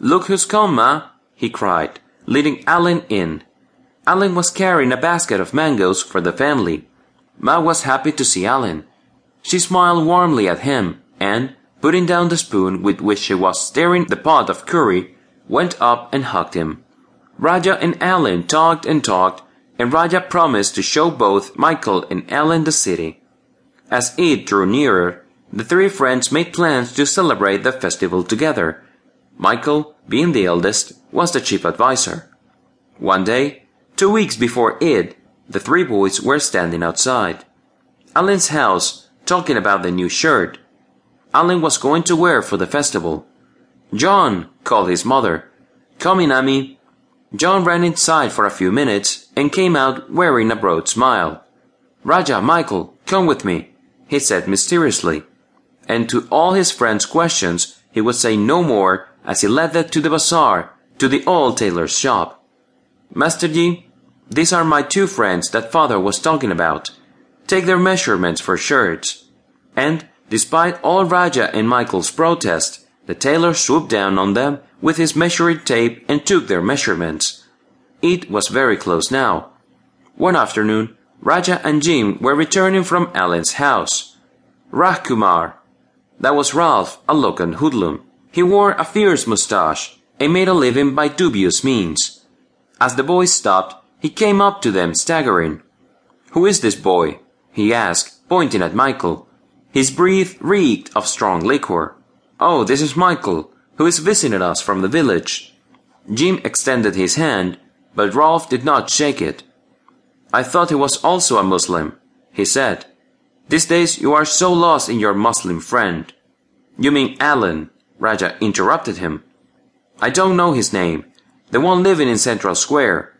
Look who's come, Ma, he cried, leading Allen in. Allen was carrying a basket of mangoes for the family. Ma was happy to see Allen. She smiled warmly at him, and, putting down the spoon with which she was stirring the pot of curry, went up and hugged him. Rajah and Allen talked and talked, and Rajah promised to show both Michael and Allen the city. As Eid drew nearer, the three friends made plans to celebrate the festival together. Michael, being the eldest, was the chief adviser. One day, two weeks before Eid, the three boys were standing outside. Allen's house, talking about the new shirt. Allen was going to wear for the festival. John, called his mother. Come in, Amy. John ran inside for a few minutes and came out wearing a broad smile. Raja, Michael, come with me, he said mysteriously. And to all his friends' questions, he would say no more as he led them to the bazaar, to the old tailor's shop. Master Ji, these are my two friends that father was talking about. Take their measurements for shirts. And, despite all Rajah and Michael's protest, the tailor swooped down on them with his measuring tape and took their measurements. It was very close now. One afternoon, Rajah and Jim were returning from Allen's house. Rajkumar. That was Ralph, a local hoodlum. He wore a fierce moustache and made a living by dubious means. As the boys stopped, he came up to them staggering. Who is this boy? he asked, pointing at Michael. His breath reeked of strong liquor. Oh, this is Michael, who is visiting us from the village. Jim extended his hand, but Rolf did not shake it. I thought he was also a Muslim, he said. These days you are so lost in your Muslim friend. You mean Allen, Rajah interrupted him. I don't know his name. The one living in Central Square.